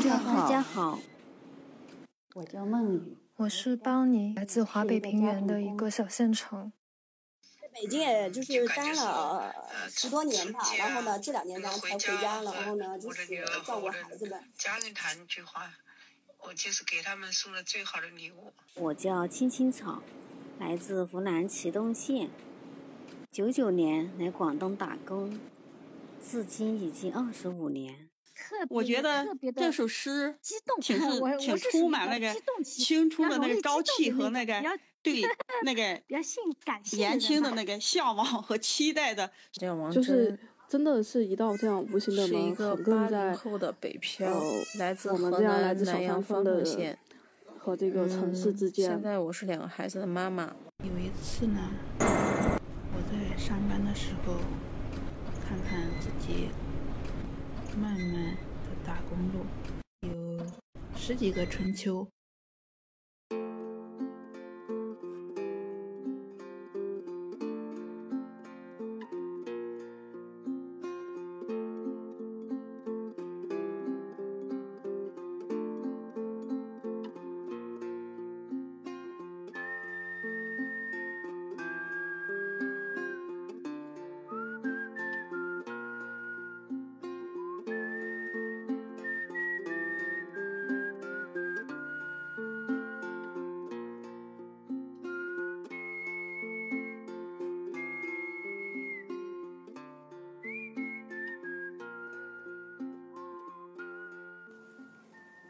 家好，大家好，我叫梦雨，我是邦尼，来自华北平原的一个小县城。在北京也就是待了十多年吧，然后呢，这两年呢才回家了，然后呢，就是照顾孩子们。家人谈一句话，我就是给他们送了最好的礼物。我叫青青草，来自湖南祁东县，九九年来广东打工，至今已经二十五年。我觉得这首诗挺是挺充满那个青春的那个朝气和那个对 那个比较性感年轻的那个向往和期待的。就是真的是一道这样无形的门，很多人在我们这样来自小山峰的和这个城市之间。现在我是两个孩子的妈妈。有一次呢，我在上班的时候，看看自己。漫漫的大公路，有十几个春秋。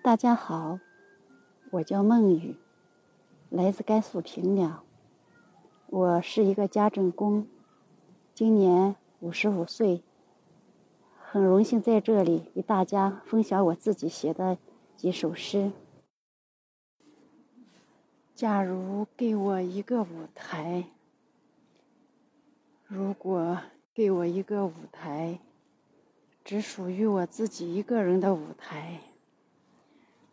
大家好，我叫孟雨，来自甘肃平凉。我是一个家政工，今年五十五岁。很荣幸在这里与大家分享我自己写的几首诗。假如给我一个舞台，如果给我一个舞台，只属于我自己一个人的舞台。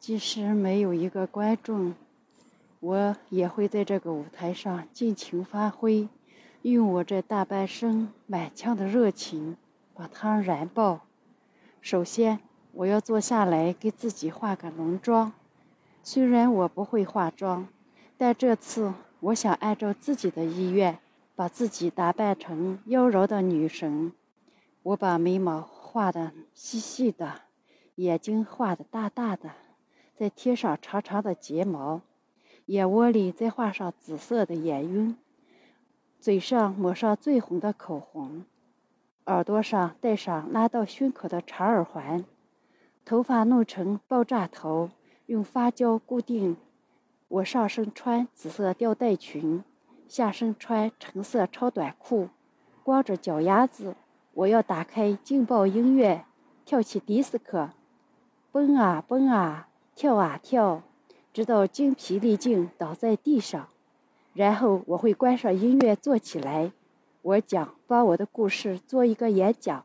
即使没有一个观众，我也会在这个舞台上尽情发挥，用我这大半生满腔的热情把它燃爆。首先，我要坐下来给自己化个浓妆。虽然我不会化妆，但这次我想按照自己的意愿，把自己打扮成妖娆的女神。我把眉毛画的细细的，眼睛画的大大的。再贴上长长的睫毛，眼窝里再画上紫色的眼晕，嘴上抹上最红的口红，耳朵上戴上拉到胸口的长耳环，头发弄成爆炸头，用发胶固定。我上身穿紫色吊带裙，下身穿橙色超短裤，光着脚丫子。我要打开劲爆音乐，跳起迪斯科，蹦啊蹦啊。跳啊跳，直到精疲力尽倒在地上，然后我会关上音乐坐起来，我讲把我的故事做一个演讲。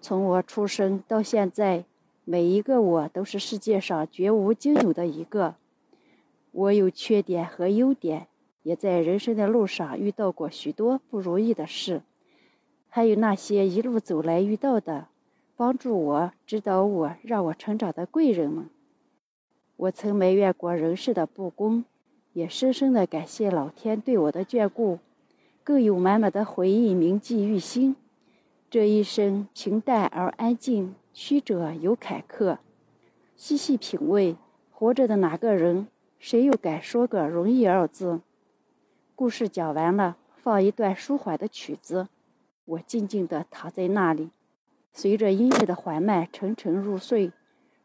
从我出生到现在，每一个我都是世界上绝无仅有的一个。我有缺点和优点，也在人生的路上遇到过许多不如意的事，还有那些一路走来遇到的，帮助我、指导我、让我成长的贵人们。我曾埋怨过人世的不公，也深深的感谢老天对我的眷顾，更有满满的回忆铭记于心。这一生平淡而安静，曲折有坎坷。细细品味，活着的哪个人，谁又敢说个容易二字？故事讲完了，放一段舒缓的曲子，我静静的躺在那里，随着音乐的缓慢，沉沉入睡。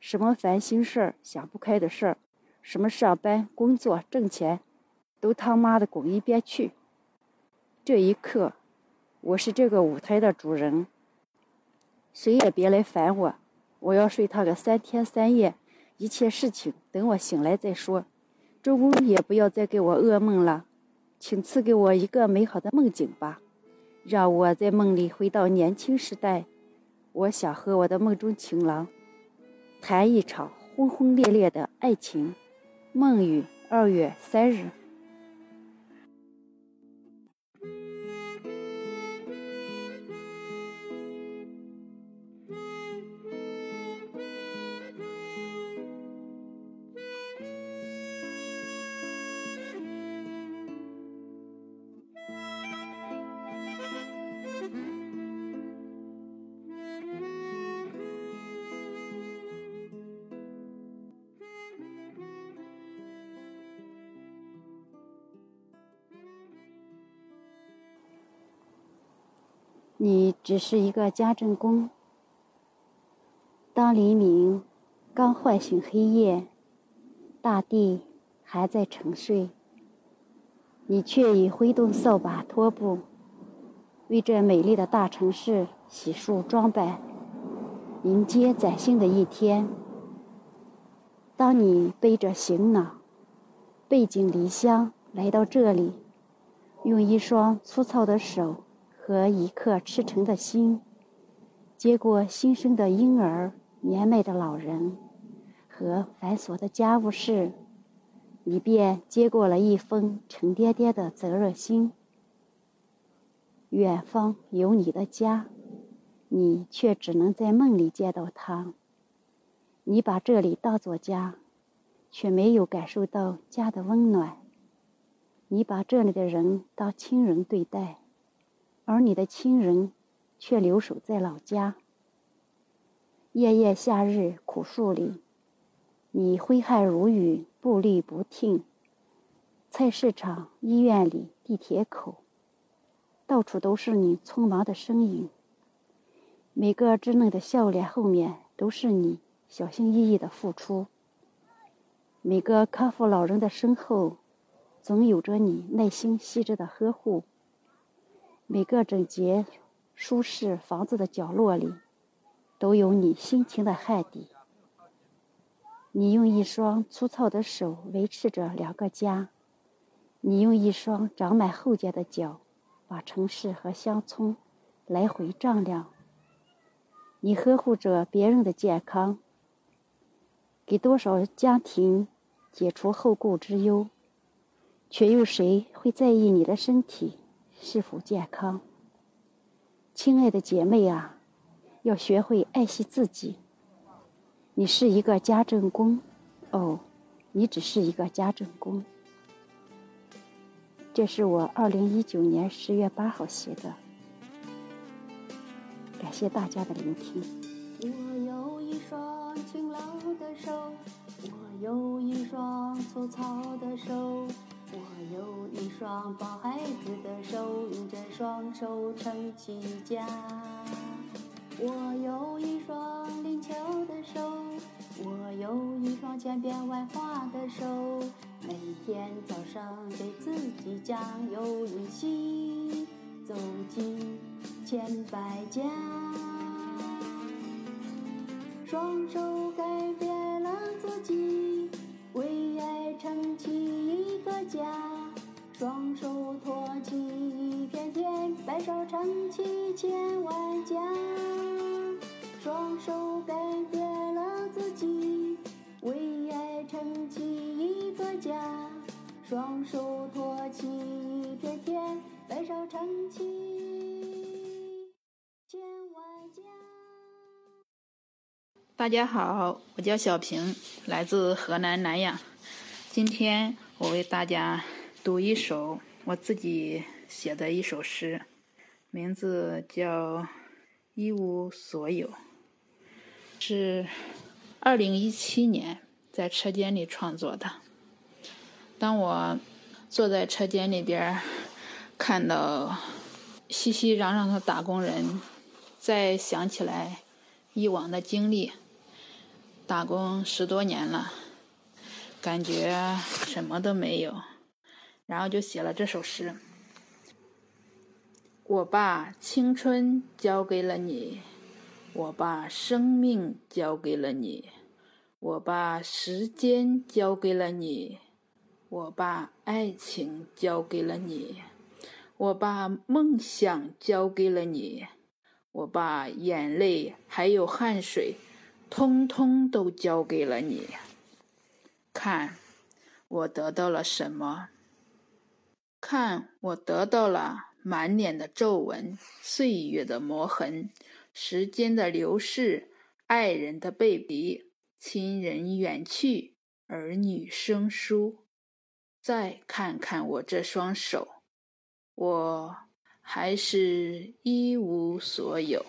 什么烦心事儿、想不开的事儿，什么上班、工作、挣钱，都他妈的滚一边去！这一刻，我是这个舞台的主人，谁也别来烦我。我要睡他个三天三夜，一切事情等我醒来再说。周公也不要再给我噩梦了，请赐给我一个美好的梦境吧，让我在梦里回到年轻时代。我想和我的梦中情郎。谈一场轰轰烈烈的爱情，梦雨二月三日。你只是一个家政工。当黎明刚唤醒黑夜，大地还在沉睡，你却已挥动扫把拖布，为这美丽的大城市洗漱装扮，迎接崭新的一天。当你背着行囊，背井离乡来到这里，用一双粗糙的手和一颗赤诚的心，接过新生的婴儿。年迈的老人和繁琐的家务事，你便接过了一封沉甸甸的责任心。远方有你的家，你却只能在梦里见到它。你把这里当作家，却没有感受到家的温暖。你把这里的人当亲人对待，而你的亲人却留守在老家。炎炎夏日，苦树里，你挥汗如雨，步履不停。菜市场、医院里、地铁口，到处都是你匆忙的身影。每个稚嫩的笑脸后面，都是你小心翼翼的付出。每个康复老人的身后，总有着你耐心细致的呵护。每个整洁、舒适房子的角落里。都有你辛勤的汗滴。你用一双粗糙的手维持着两个家，你用一双长满厚茧的脚，把城市和乡村来回丈量。你呵护着别人的健康，给多少家庭解除后顾之忧，却有谁会在意你的身体是否健康？亲爱的姐妹啊！要学会爱惜自己。你是一个家政工，哦，你只是一个家政工。这是我二零一九年十月八号写的。感谢大家的聆听。我有一双勤劳的手，我有一双粗糙的手，我有一双抱孩子的手，用这双手撑起家。我有一双灵巧的手，我有一双千变万化的手，每天早上给自己加油，用心走进千百家，双手改变了自己，为爱撑起一个家，双手托起一片天，白手撑起千万家。双手改变了自己，为爱撑起一个家。双手托起一片天，白手撑起大家好，我叫小平，来自河南南阳。今天我为大家读一首我自己写的一首诗，名字叫《一无所有》。是二零一七年在车间里创作的。当我坐在车间里边，看到熙熙攘攘的打工人，再想起来以往的经历，打工十多年了，感觉什么都没有，然后就写了这首诗。我把青春交给了你。我把生命交给了你，我把时间交给了你，我把爱情交给了你，我把梦想交给了你，我把眼泪还有汗水，通通都交给了你。看，我得到了什么？看，我得到了满脸的皱纹，岁月的磨痕。时间的流逝，爱人的背离，亲人远去，儿女生疏。再看看我这双手，我还是一无所有。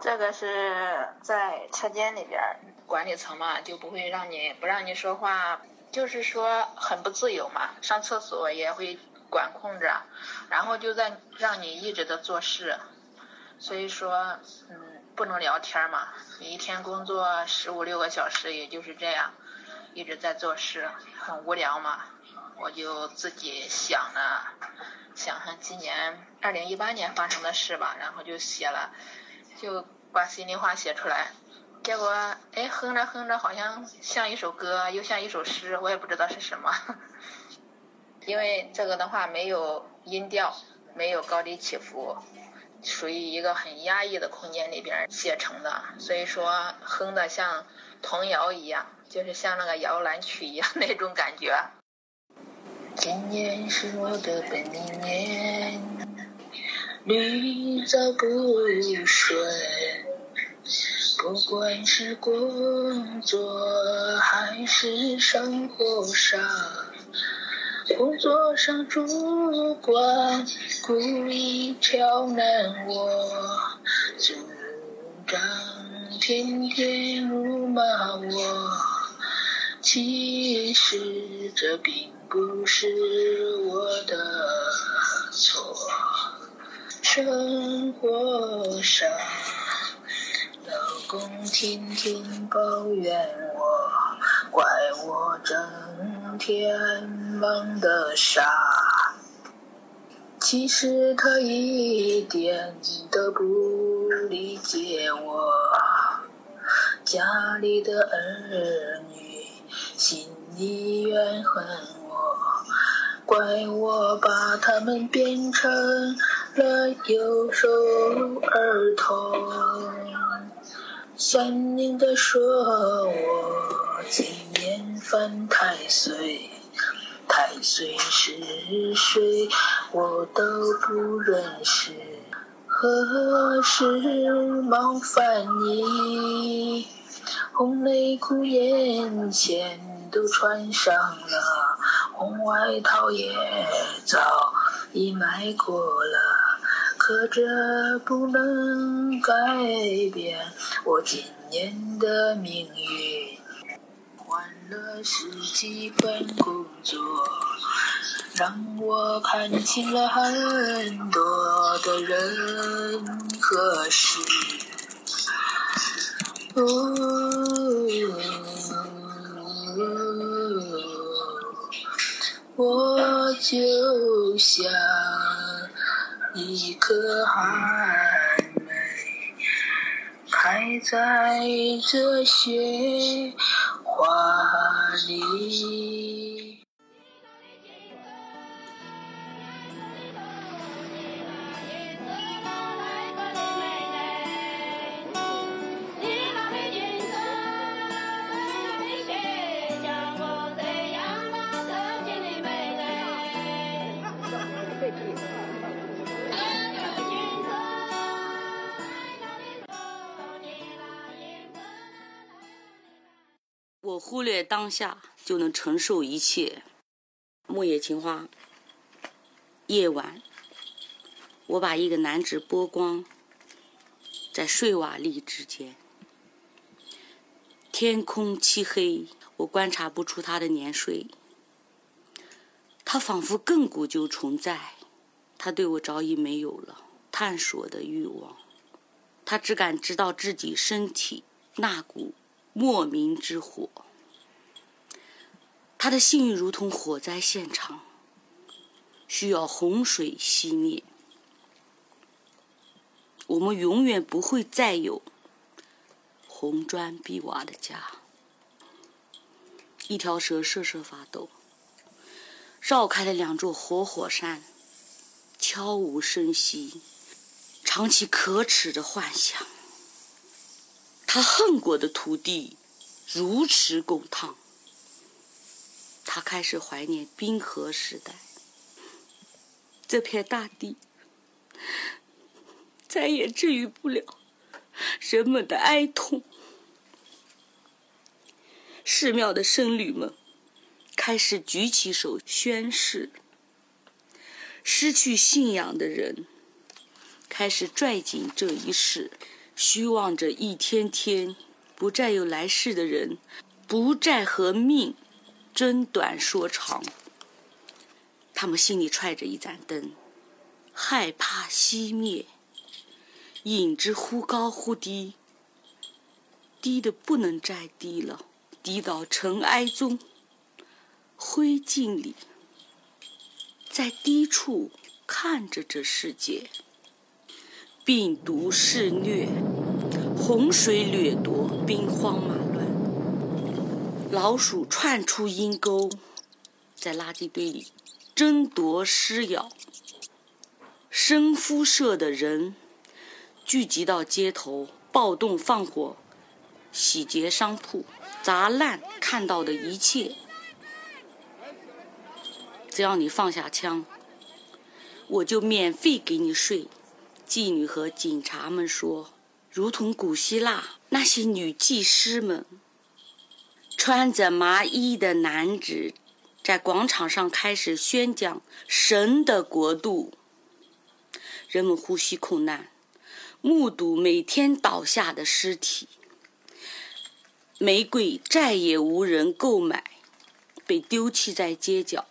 这个是在车间里边，管理层嘛就不会让你不让你说话，就是说很不自由嘛。上厕所也会管控着，然后就在让你一直的做事，所以说，嗯，不能聊天嘛，你一天工作十五六个小时，也就是这样，一直在做事，很无聊嘛，我就自己想了，想想今年二零一八年发生的事吧，然后就写了，就把心里话写出来。结果，哎，哼着哼着，好像像一首歌，又像一首诗，我也不知道是什么。因为这个的话没有音调，没有高低起伏，属于一个很压抑的空间里边写成的，所以说哼的像童谣一样，就是像那个摇篮曲一样那种感觉。今年是我的本命年，屡遭不顺。不管是工作还是生活上，工作上主管故意刁难我，组长天天辱骂我。其实这并不是我的错，生活上。老公天天抱怨我，怪我整天忙得傻。其实他一点都不理解我，家里的儿女心里怨恨我，怪我把他们变成了优秀儿童。善良的说，我今年犯太岁，太岁是谁我都不认识。何时冒犯你？红内裤眼前都穿上了，红外套也早已买过了。可这不能改变我今年的命运。换了十几份工作，让我看清了很多的人和事。我就像。一颗寒梅，开在这雪花里。忽略当下，就能承受一切。木叶青花。夜晚，我把一个男子剥光，在睡瓦砾之间。天空漆黑，我观察不出他的年岁。他仿佛亘古就存在，他对我早已没有了探索的欲望。他只敢知道自己身体那股莫名之火。他的幸运如同火灾现场，需要洪水熄灭。我们永远不会再有红砖碧瓦的家。一条蛇瑟瑟发抖，绕开了两座活火山，悄无声息，长起可耻的幻想。他恨过的土地，如此滚烫。他开始怀念冰河时代，这片大地再也治愈不了人们的哀痛。寺庙的僧侣们开始举起手宣誓，失去信仰的人开始拽紧这一世，虚妄着一天天不再有来世的人，不再和命。争短说长，他们心里揣着一盏灯，害怕熄灭，影子忽高忽低，低的不能再低了，低到尘埃中、灰烬里，在低处看着这世界。病毒肆虐，洪水掠夺，兵荒马，老鼠窜出阴沟，在垃圾堆里争夺撕咬，深肤色的人聚集到街头，暴动放火，洗劫商铺，砸烂看到的一切。只要你放下枪，我就免费给你睡。妓女和警察们说，如同古希腊那些女祭司们，穿着麻衣的男子，在广场上开始宣讲神的国度。人们呼吸困难，目睹每天倒下的尸体。玫瑰再也无人购买，被丢弃在街角，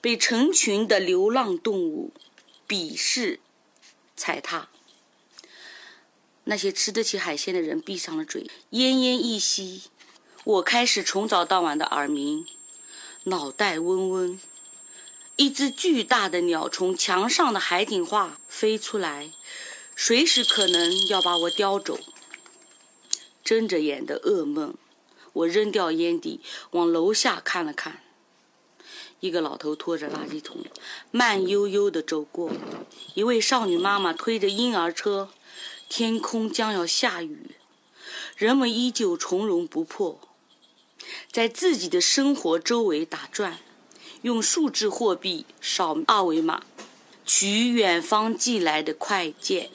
被成群的流浪动物鄙视。踩踏，那些吃得起海鲜的人闭上了嘴，奄奄一息。我开始从早到晚的耳鸣，脑袋嗡嗡。一只巨大的鸟从墙上的海景画飞出来，随时可能要把我叼走。睁着眼的噩梦。我扔掉烟蒂，往楼下看了看。一个老头拖着垃圾桶，慢悠悠地走过。一位少女妈妈推着婴儿车。天空将要下雨，人们依旧从容不迫，在自己的生活周围打转，用数字货币扫二维码，取远方寄来的快件。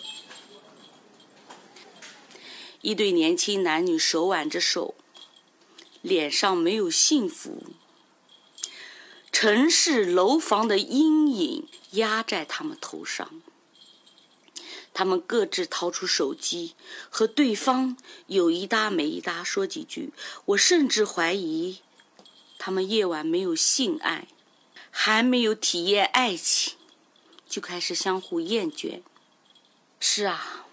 一对年轻男女手挽着手，脸上没有幸福。城市楼房的阴影压在他们头上，他们各自掏出手机，和对方有一搭没一搭说几句。我甚至怀疑，他们夜晚没有性爱，还没有体验爱情，就开始相互厌倦。是啊，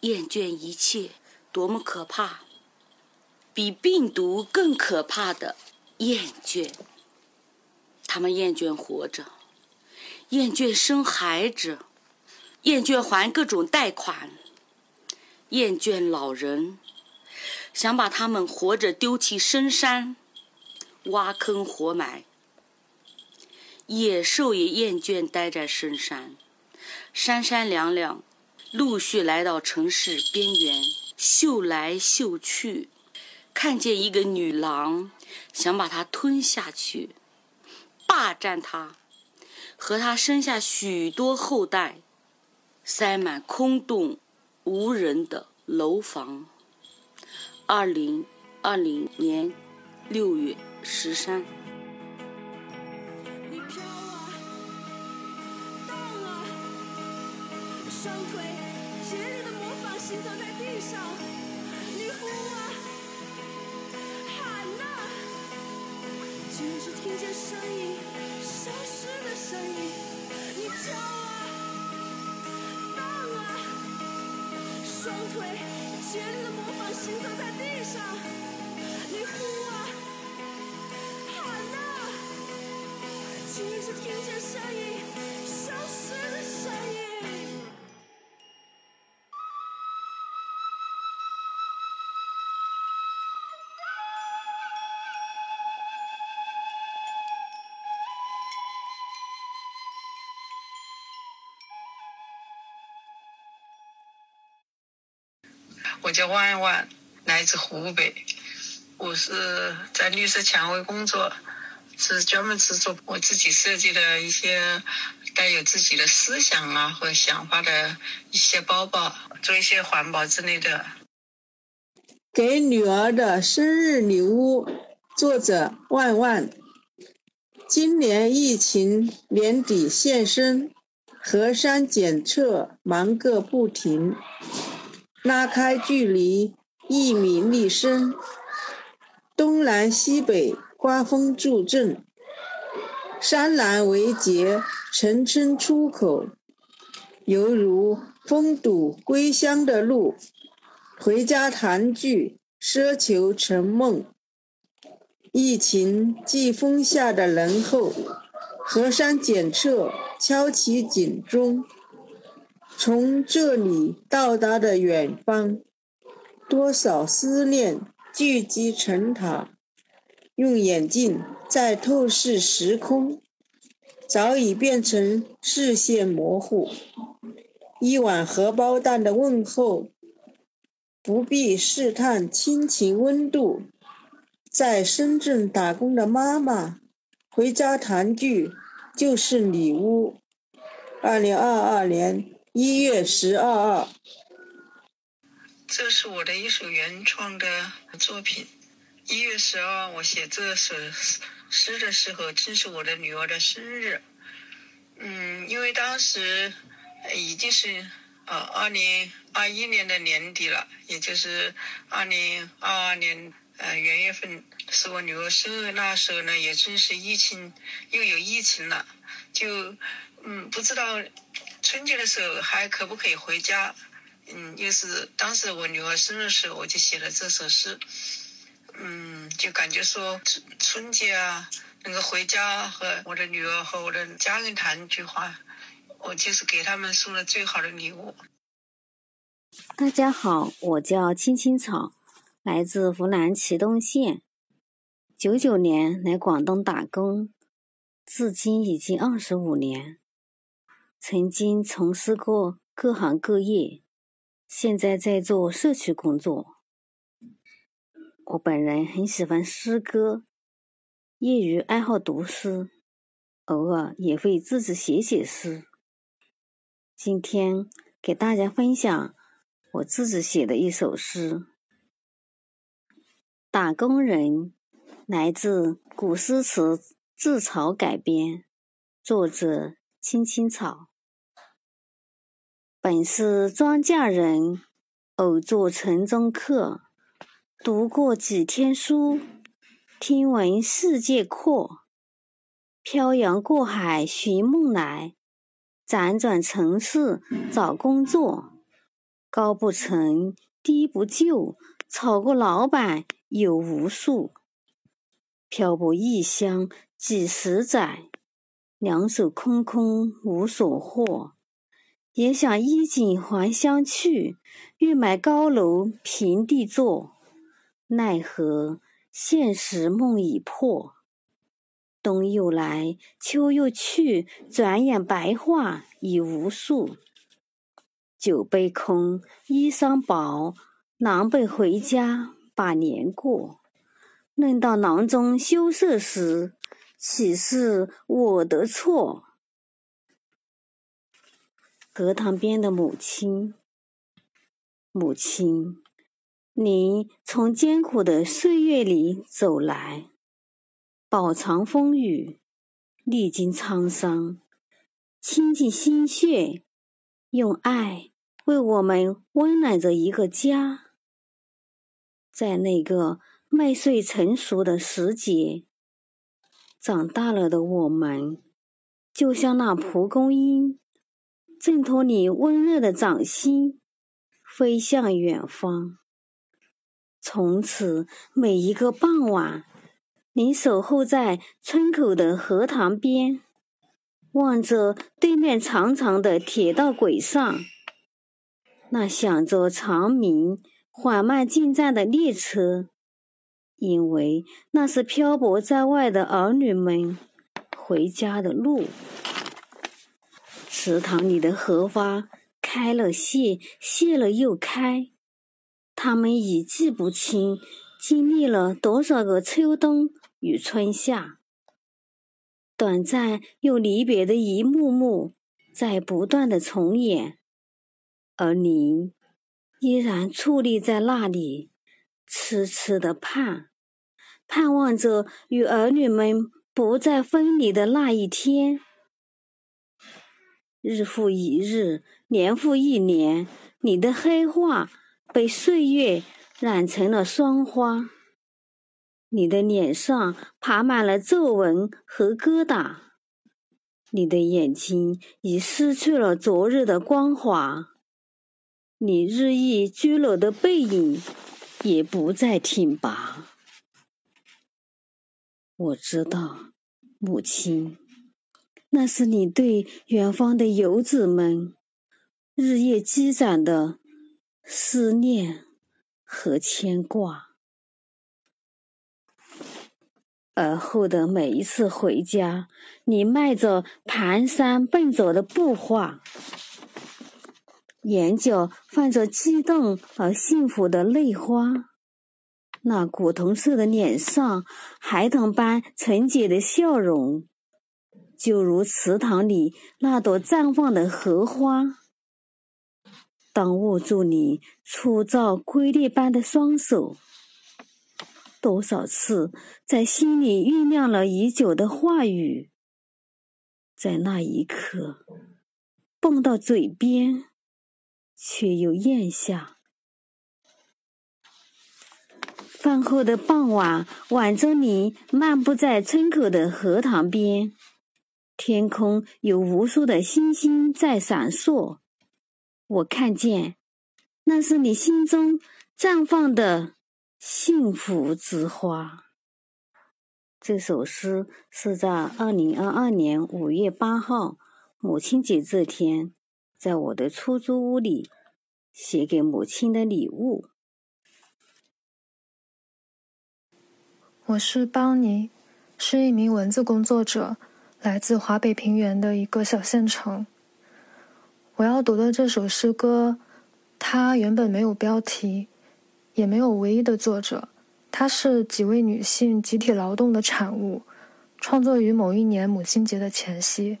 厌倦一切，多么可怕！比病毒更可怕的厌倦。他们厌倦活着，厌倦生孩子，厌倦还各种贷款，厌倦老人，想把他们活着丢弃深山，挖坑活埋。野兽也厌倦待在深山，三三两两，陆续来到城市边缘，嗅来嗅去，看见一个女狼，想把它吞下去。霸占它，和它生下许多后代，塞满空洞、无人的楼房。二零二零年六月十三。竭力的模仿，行走在地上，你呼啊喊呐，其实是听见声音。我叫万万，来自湖北。我是在绿色蔷薇工作，是专门制作我自己设计的一些带有自己的思想啊和想法的一些包包，做一些环保之类的。给女儿的生日礼物，作者万万。今年疫情年底现身，核酸检测忙个不停。拉开距离一米立身，东南西北刮风助阵，山南为捷，城春出口，犹如封堵归乡的路。回家团聚，奢求成梦。疫情季风下的人后，河山检测敲起警钟。从这里到达的远方，多少思念聚集成塔。用眼镜在透视时空，早已变成视线模糊。一碗荷包蛋的问候，不必试探亲情温度。在深圳打工的妈妈，回家团聚就是礼物。二零二二年一月十二日，这是我的一首原创的作品。一月十二，我写这首诗的时候，正是我的女儿的生日。嗯，因为当时已经是呃二零二一年的年底了，也就是二零二二年呃元月份是我女儿生日，那时候呢也正是疫情又有疫情了，就嗯不知道春节的时候还可不可以回家。嗯，又是当时我女儿生日时候，我就写了这首诗。嗯，就感觉说春春节啊，能够回家和我的女儿和我的家人谈一句话，我就是给他们送了最好的礼物。大家好，我叫青青草，来自湖南祁东县，九九年来广东打工，至今已经二十五年，曾经从事过各行各业，现在在做社区工作。我本人很喜欢诗歌，业余爱好读诗，偶尔也会自己写写诗。今天给大家分享我自己写的一首诗，《打工人》，来自古诗词自嘲改编，作者青青草。本是庄稼人，偶作城中客。读过几天书，听闻世界阔，漂洋过海寻梦来，辗转城市找工作，高不成低不就，炒过老板有无数。漂泊异乡几十载，两手空空无所获，也想衣锦还乡去，欲买高楼平地坐。奈何现实梦已破，冬又来，秋又去，转眼白发已无数。酒杯空，衣裳薄，狼狈回家把年过。论到囊中羞涩时，岂是我的错？荷塘边的母亲，母亲。你从艰苦的岁月里走来，饱尝风雨，历经沧桑，倾尽心血，用爱为我们温暖着一个家。在那个麦穗成熟的时节，长大了的我们，就像那蒲公英，挣脱你温热的掌心，飞向远方。从此，每一个傍晚，你守候在村口的荷塘边，望着对面长长的铁道轨上那响着长鸣、缓慢进站的列车，因为那是漂泊在外的儿女们回家的路。池塘里的荷花开了谢，谢了又开。他们已记不清经历了多少个秋冬与春夏，短暂又离别的一幕幕在不断的重演，而您依然矗立在那里，痴痴的盼，盼望着与儿女们不再分离的那一天。日复一日，年复一年，你的黑化。被岁月染成了霜花，你的脸上爬满了皱纹和疙瘩，你的眼睛已失去了昨日的光华，你日益佝偻的背影也不再挺拔。我知道，母亲，那是你对远方的游子们日夜积攒的思念和牵挂。而后的每一次回家，你迈着蹒跚奔走的步伐，眼角泛着激动而幸福的泪花，那古铜色的脸上孩童般纯洁的笑容，就如池塘里那朵绽放的荷花。当握住你粗糙瑰丽般的双手。多少次在心里酝酿了已久的话语，在那一刻蹦到嘴边，却又咽下。饭后的傍晚，挽着你漫步在村口的荷塘边，天空有无数的星星在闪烁，我看见，那是你心中绽放的。幸福之花。这首诗是在二零二二年五月八号母亲节这天，在我的出租屋里写给母亲的礼物。我是邦尼，是一名文字工作者，来自华北平原的一个小县城。我要读的这首诗歌，它原本没有标题。也没有唯一的作者，它是几位女性集体劳动的产物，创作于某一年母亲节的前夕。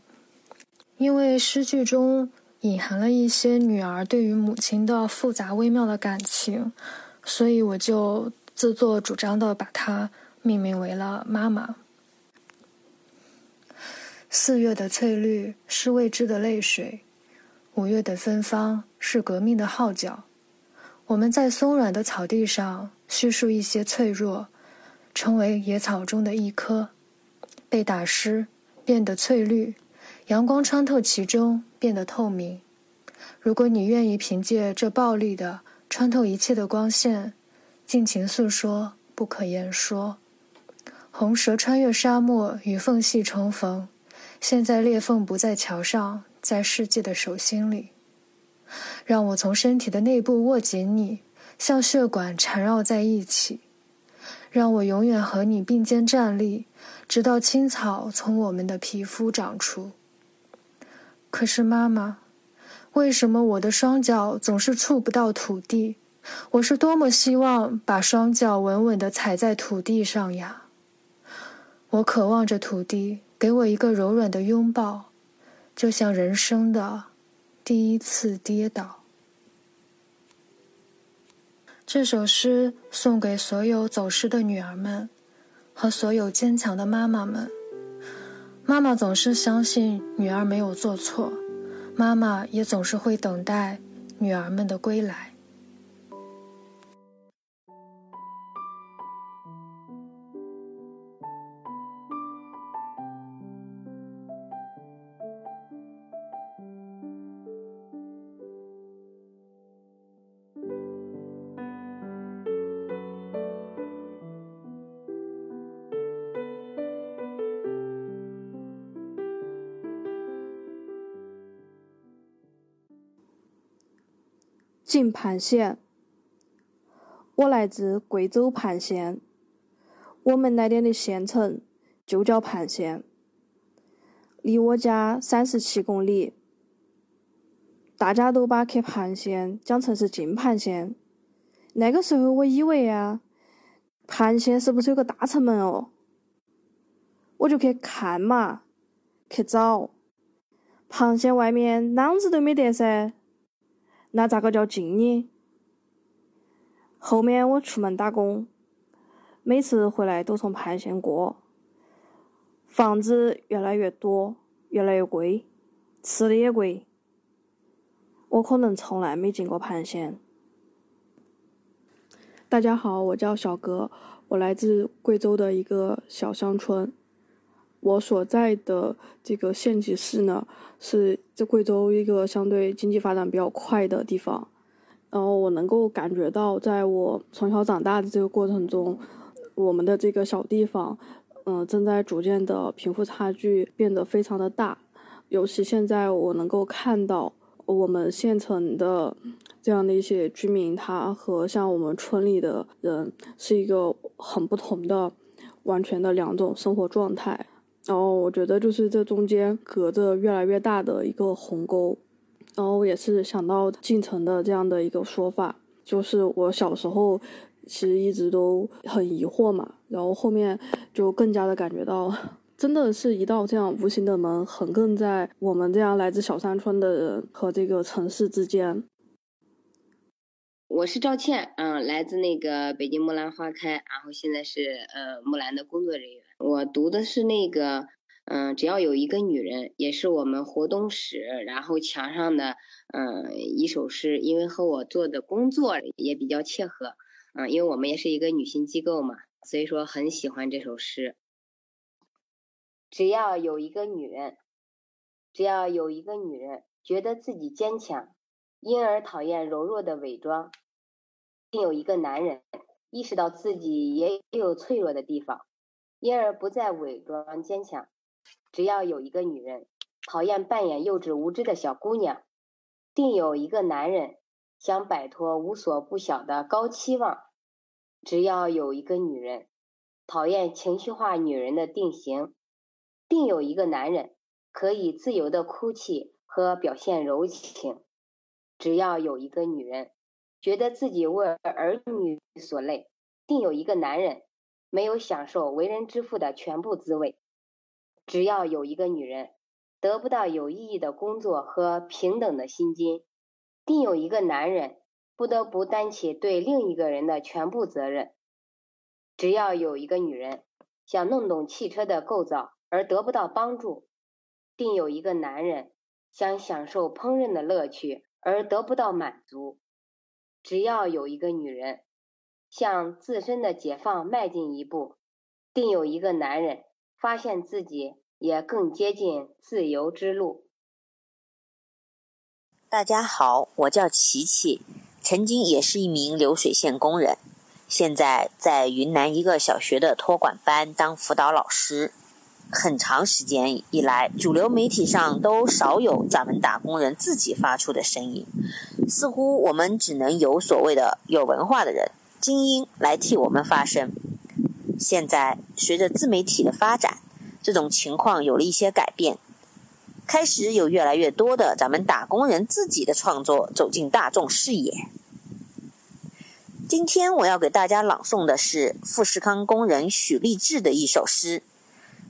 因为诗句中隐含了一些女儿对于母亲的复杂微妙的感情，所以我就自作主张的把它命名为了妈妈。四月的翠绿是未知的泪水，五月的芬芳是革命的号角。我们在松软的草地上叙述一些脆弱，成为野草中的一颗，被打湿，变得翠绿，阳光穿透其中，变得透明。如果你愿意凭借这暴力的穿透一切的光线，尽情诉说，不可言说。红蛇穿越沙漠，与缝隙重逢。现在裂缝不在桥上，在世界的手心里。让我从身体的内部握紧你，像血管缠绕在一起。让我永远和你并肩站立，直到青草从我们的皮肤长出。可是妈妈，为什么我的双脚总是触不到土地？我是多么希望把双脚稳稳地踩在土地上呀！我渴望着土地给我一个柔软的拥抱，就像人生的。第一次跌倒。这首诗送给所有走失的女儿们，和所有坚强的妈妈们。妈妈总是相信女儿没有做错，妈妈也总是会等待女儿们的归来。进盘县，我来自贵州盘县，我们那边的县城就叫盘县，离我家三十七公里。大家都把去盘县讲成是进盘县，那个时候我以为啊，盘县是不是有个大城门哦？我就去看嘛，去找，盘县外面啷子都没得噻。那咋个叫近呢？后面我出门打工，每次回来都从盘县过，房子越来越多，越来越贵，吃的也贵。我可能从来没进过盘县。大家好，我叫小哥，我来自贵州的一个小乡村。我所在的这个县级市呢，是在贵州一个相对经济发展比较快的地方。然后我能够感觉到，在我从小长大的这个过程中，我们的这个小地方，嗯，正在逐渐的贫富差距变得非常的大。尤其现在我能够看到，我们县城的这样的一些居民，他和像我们村里的人是一个很不同的、完全的两种生活状态。然后我觉得，就是这中间隔着越来越大的一个鸿沟。然后也是想到进城的这样的一个说法，就是我小时候其实一直都很疑惑嘛，然后后面就更加的感觉到，真的是一道这样无形的门横亘在我们这样来自小山村的人和这个城市之间。我是赵倩，嗯，来自那个北京木兰花开，然后现在是呃木兰的工作人员，我读的是那个。嗯，只要有一个女人，也是我们活动室，然后墙上的嗯一首诗，因为和我做的工作也比较切合，嗯，因为我们也是一个女性机构嘛，所以说很喜欢这首诗。只要有一个女人，只要有一个女人觉得自己坚强，因而讨厌柔弱的伪装；并有一个男人意识到自己也有脆弱的地方，因而不再伪装坚强。只要有一个女人讨厌扮演幼稚无知的小姑娘，定有一个男人想摆脱无所不晓的高期望。只要有一个女人讨厌情绪化女人的定型，定有一个男人可以自由的哭泣和表现柔情。只要有一个女人觉得自己为儿女所累，定有一个男人没有享受为人之父的全部滋味。只要有一个女人得不到有意义的工作和平等的薪金，定有一个男人不得不担起对另一个人的全部责任。只要有一个女人想弄懂汽车的构造而得不到帮助，定有一个男人想享受烹饪的乐趣而得不到满足。只要有一个女人向自身的解放迈进一步，定有一个男人。发现自己也更接近自由之路。大家好，我叫琪琪，曾经也是一名流水线工人，现在在云南一个小学的托管班当辅导老师。很长时间以来，主流媒体上都少有咱们打工人自己发出的声音，似乎我们只能由所谓的有文化的人、精英来替我们发声。现在随着自媒体的发展，这种情况有了一些改变，开始有越来越多的咱们打工人自己的创作走进大众视野。今天我要给大家朗诵的是富士康工人许立志的一首诗：“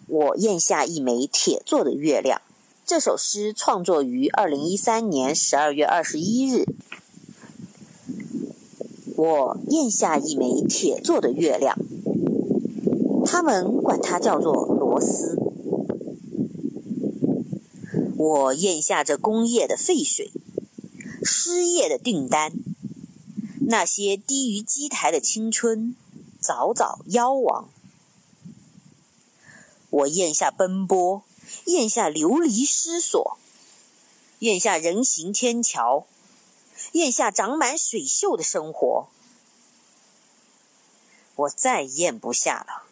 我咽下一枚铁做的月亮。”这首诗创作于二零一三年十二月二十一日。我咽下一枚铁做的月亮。他们管它叫做螺丝。我咽下这工业的废水，失业的订单，那些低于机台的青春，早早夭亡。我咽下奔波，咽下流离失所，咽下人行天桥，咽下长满水锈的生活。我再咽不下了。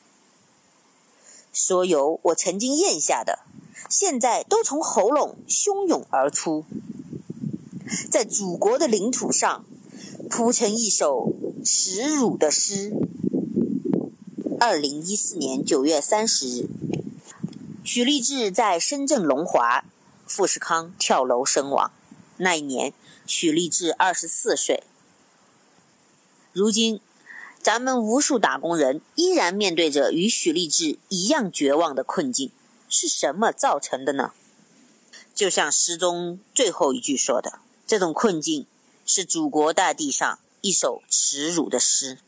所有我曾经咽下的，现在都从喉咙汹涌而出，在祖国的领土上铺成一首耻辱的诗。二零一四年九月三十日，许立志在深圳龙华富士康跳楼身亡。那一年，许立志二十四岁。如今。咱们无数打工人依然面对着与许立志一样绝望的困境，是什么造成的呢？就像诗中最后一句说的：“这种困境是祖国大地上一首耻辱的诗。”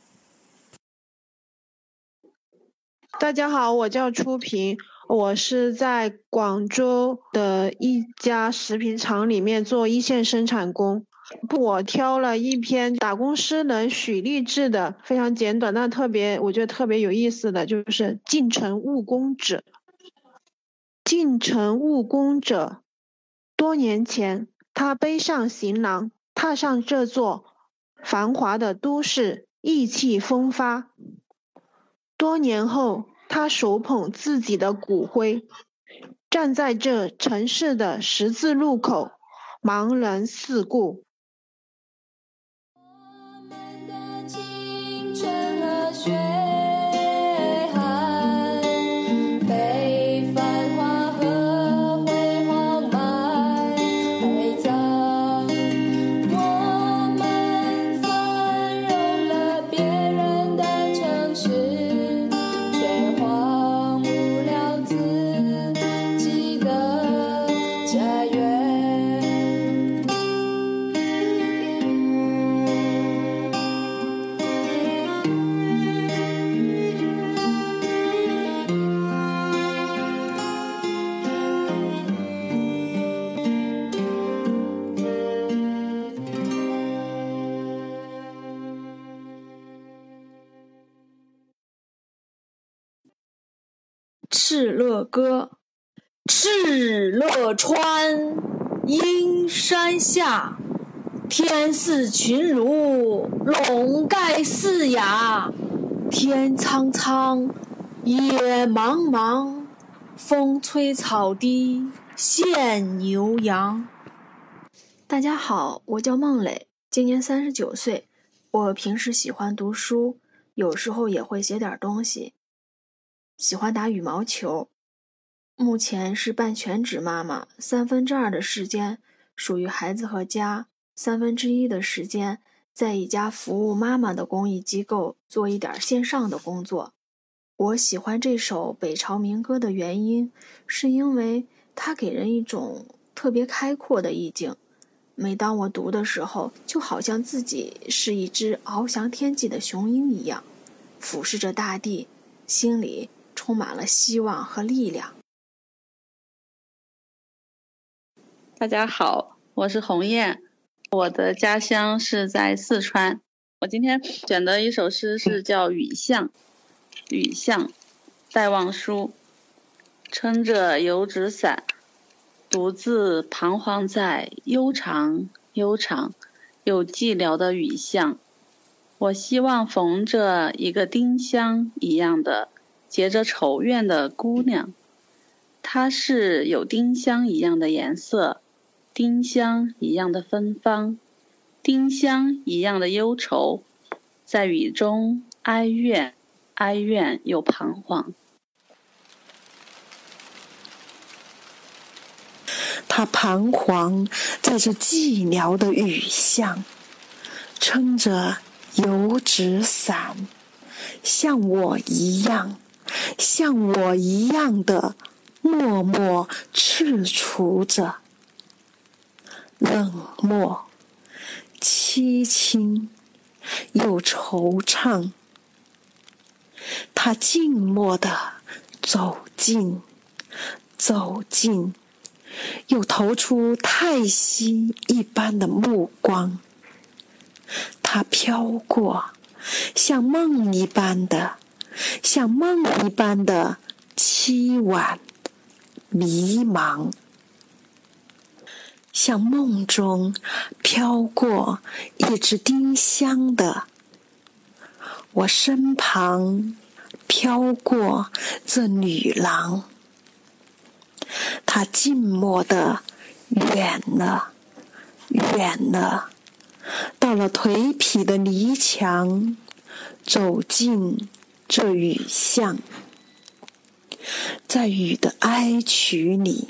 大家好，我叫初平，我是在广州的一家食品厂里面做一线生产工。我挑了一篇打工诗人许立志的非常简短，但特别我觉得特别有意思的就是《进城务工者》。进城务工者。多年前，他背上行囊，踏上这座繁华的都市，意气风发。多年后，他手捧自己的骨灰，站在这城市的十字路口，茫然四顾。歌，敕勒川，阴山下，天似群儒，笼盖四野。天苍苍，野茫茫，风吹草低见牛羊。大家好，我叫孟磊，今年三十九岁。我平时喜欢读书，有时候也会写点东西。喜欢打羽毛球，目前是半全职妈妈，三分之二的时间属于孩子和家，三分之一的时间在一家服务妈妈的公益机构做一点线上的工作。我喜欢这首北朝民歌的原因，是因为它给人一种特别开阔的意境。每当我读的时候，就好像自己是一只翱翔天际的雄鹰一样，俯视着大地，心里。充满了希望和力量。大家好，我是鸿雁，我的家乡是在四川。我今天选的一首诗是叫《雨巷》，雨巷，戴望舒。撑着油纸伞，独自彷徨在悠长、悠长又寂寥的雨巷。我希望逢着一个丁香一样的。结着愁怨的姑娘，她是有丁香一样的颜色，丁香一样的芬芳，丁香一样的忧愁，在雨中哀怨，哀怨又彷徨。她彷徨在这寂寥的雨巷，撑着油纸伞，像我一样。像我一样的默默踟蹰着，冷漠、凄清又惆怅。他静默地走近，走近，又投出叹息一般的目光。他飘过，像梦一般的。像梦一般的凄婉、迷茫，像梦中飘过一只丁香的。我身旁，飘过这女郎，她静默的远了，远了，到了颓圮的泥墙，走进。这雨巷，在雨的哀曲里，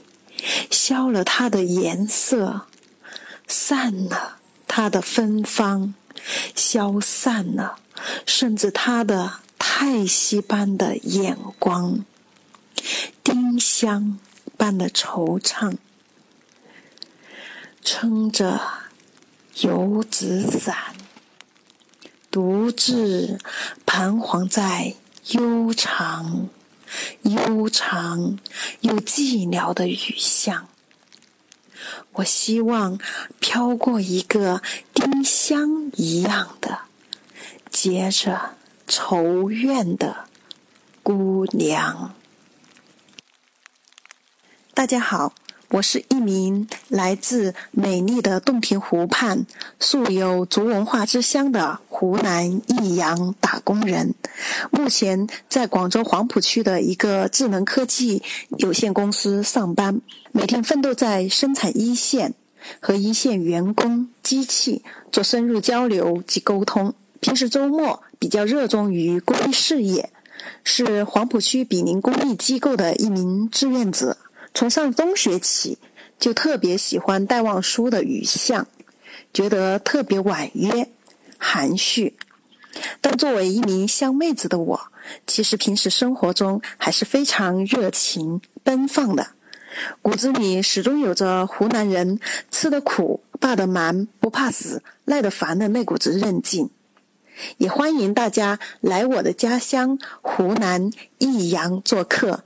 消了它的颜色，散了它的芬芳，消散了，甚至它的叹息般的眼光，丁香般的惆怅，撑着油纸伞。独自彷徨在悠长、悠长又寂寥的雨巷，我希望飘过一个丁香一样的结着愁怨的姑娘。大家好，我是一名来自美丽的洞庭湖畔、素有竹文化之乡的湖南益阳打工人，目前在广州黄浦区的一个智能科技有限公司上班，每天奋斗在生产一线，和一线员工、机器做深入交流及沟通。平时周末比较热衷于公益事业，是黄浦区比邻公益机构的一名志愿者。从上中学起，就特别喜欢戴望舒的雨巷，觉得特别婉约、含蓄。但作为一名湘妹子的我，其实平时生活中还是非常热情、奔放的，骨子里始终有着湖南人吃得苦、霸得蛮、不怕死、耐得烦的那股子韧劲。也欢迎大家来我的家乡湖南益阳做客。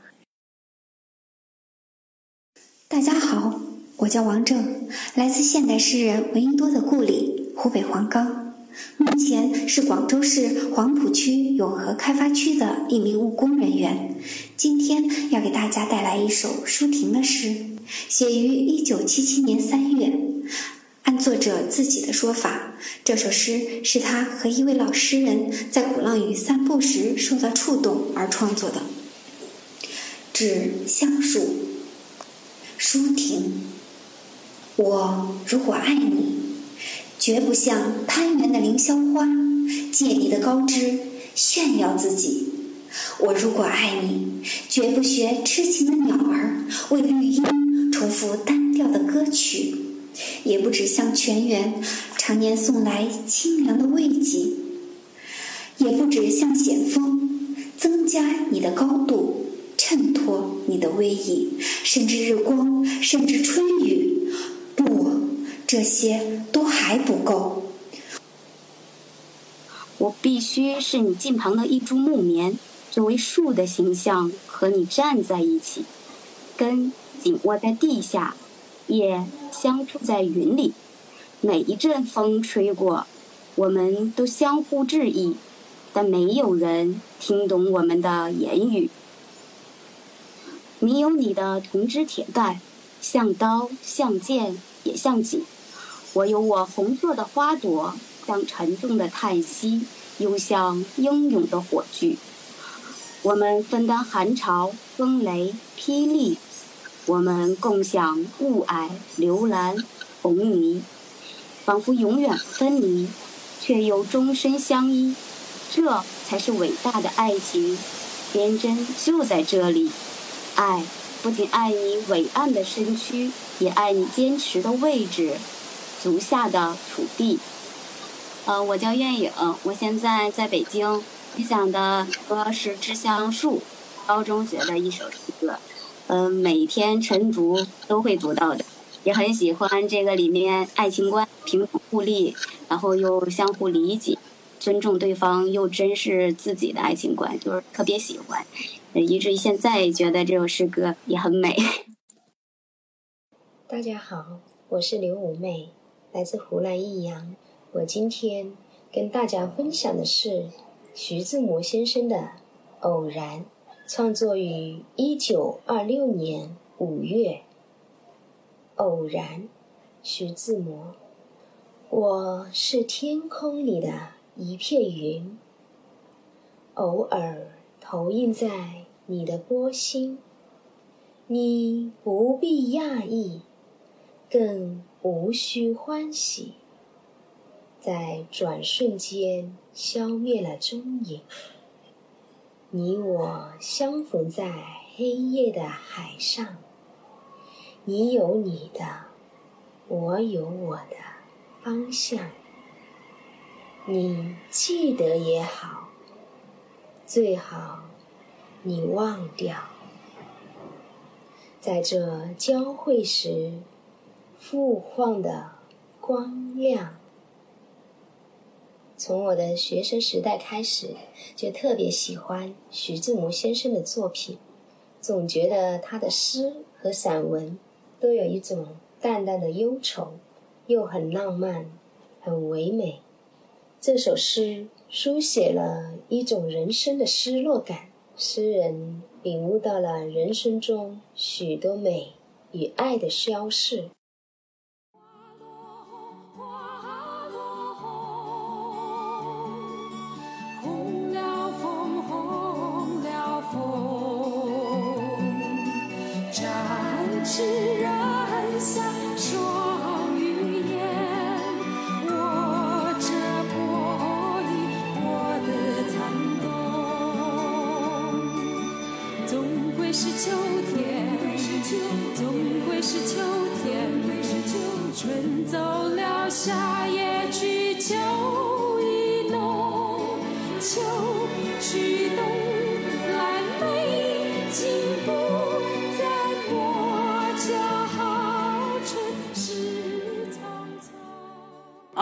大家好，我叫王正，来自现代诗人闻一多的故里湖北黄冈，目前是广州市黄浦区永和开发区的一名务工人员。今天要给大家带来一首舒婷的诗，写于一九七七年三月。按作者自己的说法，这首诗是他和一位老诗人在鼓浪屿散步时受到触动而创作的。致橡树，舒婷。我如果爱你，绝不像攀援的凌霄花，借你的高枝炫耀自己；我如果爱你，绝不学痴情的鸟儿，为绿荫重复单调的歌曲。也不止向泉源常年送来清凉的慰藉，也不止向险峰增加你的高度，衬托你的威仪，甚至日光，甚至春雨，不，这些都还不够。我必须是你近旁的一株木棉，作为树的形象和你站在一起，根紧握在地下。叶相触在云里，每一阵风吹过，我们都相互致意，但没有人听懂我们的言语。你有你的铜枝铁干，像刀像剑也像戟；我有我红色的花朵，像沉重的叹息，又像英勇的火炬。我们分担寒潮、风雷、霹雳。我们共享雾霭、流岚、红霓，仿佛永远分离，却又终身相依。这才是伟大的爱情，天真就在这里。爱不仅爱你伟岸的身躯，也爱你坚持的位置，足下的土地。呃，我叫苑影，我现在在北京。分享的歌是《致橡树》，高中学的一首诗歌。嗯，每天晨读都会读到的，也很喜欢这个里面爱情观平等互利，然后又相互理解、尊重对方，又珍视自己的爱情观，就是特别喜欢，以至于现在觉得这首诗歌也很美。大家好，我是刘五妹，来自湖南益阳。我今天跟大家分享的是徐志摩先生的《偶然》。创作于一九二六年五月。偶然，徐志摩。我是天空里的一片云，偶尔投影在你的波心。你不必讶异，更无需欢喜，在转瞬间消灭了踪影。你我相逢在黑夜的海上，你有你的，我有我的方向。你记得也好，最好你忘掉，在这交汇时复晃的光亮。从我的学生时代开始，就特别喜欢徐志摩先生的作品，总觉得他的诗和散文都有一种淡淡的忧愁，又很浪漫，很唯美。这首诗书写了一种人生的失落感，诗人领悟到了人生中许多美与爱的消逝。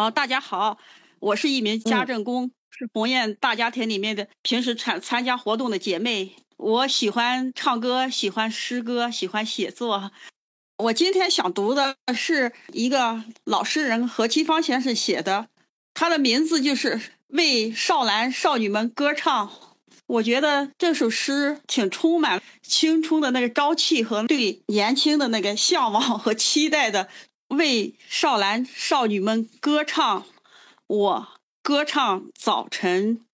啊，大家好，我是一名家政工，是鸿雁大家庭里面的平时参参加活动的姐妹。我喜欢唱歌，喜欢诗歌，喜欢写作。我今天想读的是一个老诗人何其芳先生写的，他的名字就是《为少男少女们歌唱》。我觉得这首诗挺充满青春的那个朝气和对年轻的那个向往和期待的。为少男少女们歌唱，我歌唱早晨，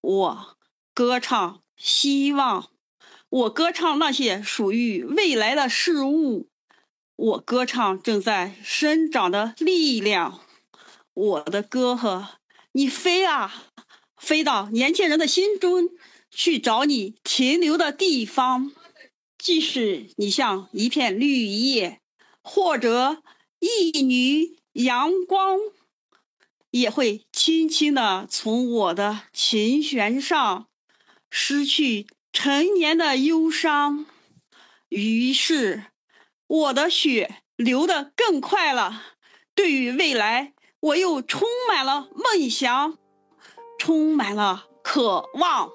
我歌唱希望，我歌唱那些属于未来的事物，我歌唱正在生长的力量。我的歌和你飞啊，飞到年轻人的心中，去找你停留的地方。即使你像一片绿叶，或者一缕阳光，也会轻轻的从我的琴弦上失去陈年的忧伤。于是，我的血流得更快了。对于未来，我又充满了梦想，充满了渴望。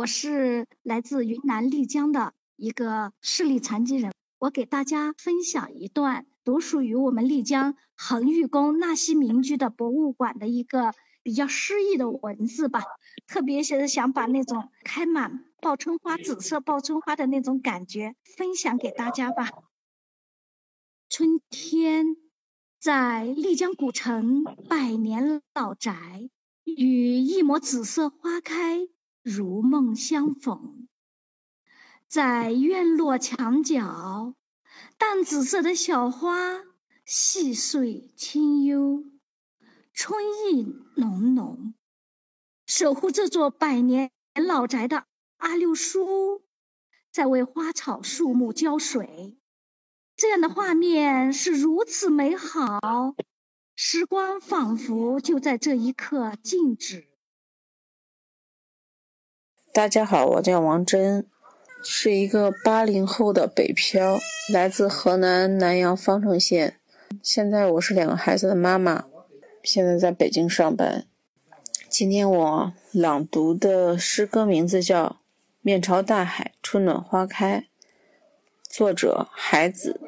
我是来自云南丽江的一个视力残疾人，我给大家分享一段独属于我们丽江恒玉宫纳西民居的博物馆的一个比较诗意的文字吧。特别是想把那种开满报春花、紫色报春花的那种感觉分享给大家吧。春天，在丽江古城百年老宅，与一抹紫色花开。如梦相逢，在院落墙角，淡紫色的小花细碎清幽，春意浓浓。守护这座百年老宅的阿六叔，在为花草树木浇水，这样的画面是如此美好，时光仿佛就在这一刻静止。大家好，我叫王真，是一个八零后的北漂，来自河南南阳方城县。现在我是两个孩子的妈妈，现在在北京上班。今天我朗读的诗歌名字叫《面朝大海，春暖花开》，作者孩子。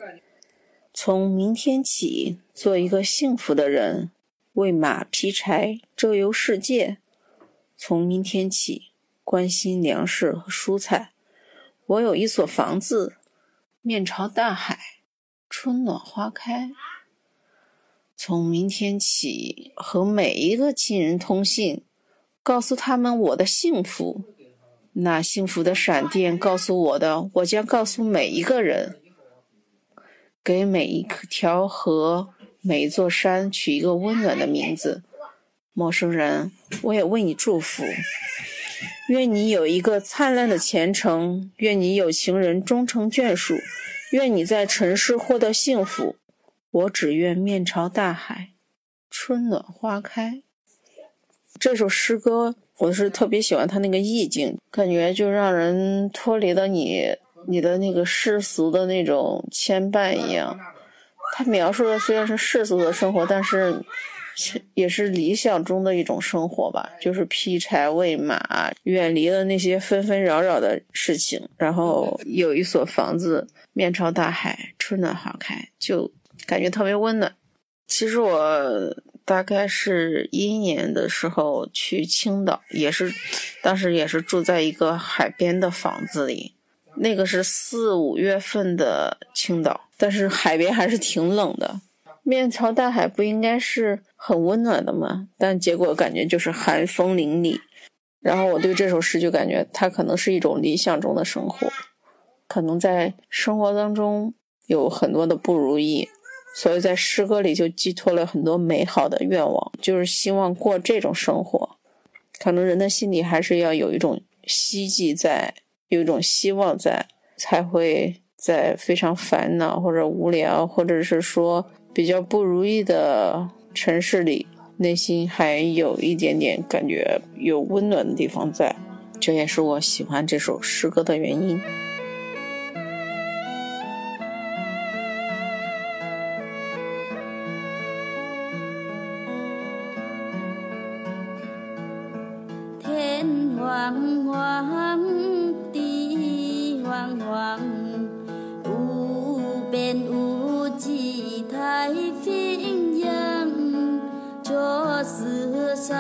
从明天起，做一个幸福的人，喂马劈柴，周游世界。从明天起。关心粮食和蔬菜。我有一所房子，面朝大海，春暖花开。从明天起，和每一个亲人通信，告诉他们我的幸福。那幸福的闪电告诉我的，我将告诉每一个人。给每一条河、每一座山取一个温暖的名字。陌生人，我也为你祝福。愿你有一个灿烂的前程，愿你有情人终成眷属，愿你在尘世获得幸福。我只愿面朝大海，春暖花开。这首诗歌我是特别喜欢它那个意境，感觉就让人脱离了你你的那个世俗的那种牵绊一样。他描述的虽然是世俗的生活，但是也是理想中的一种生活吧，就是劈柴喂马，远离了那些纷纷扰扰的事情，然后有一所房子，面朝大海，春暖花开，就感觉特别温暖。其实我大概是一年的时候去青岛，也是当时也是住在一个海边的房子里。那个是四五月份的青岛，但是海边还是挺冷的。面朝大海不应该是很温暖的吗？但结果感觉就是寒风凛凛。然后我对这首诗就感觉它可能是一种理想中的生活，可能在生活当中有很多的不如意，所以在诗歌里就寄托了很多美好的愿望，就是希望过这种生活。可能人的心里还是要有一种希冀在。有一种希望在，才会在非常烦恼或者无聊，或者是说比较不如意的城市里，内心还有一点点感觉有温暖的地方在。这也是我喜欢这首诗歌的原因。天黄黄。黄黄，世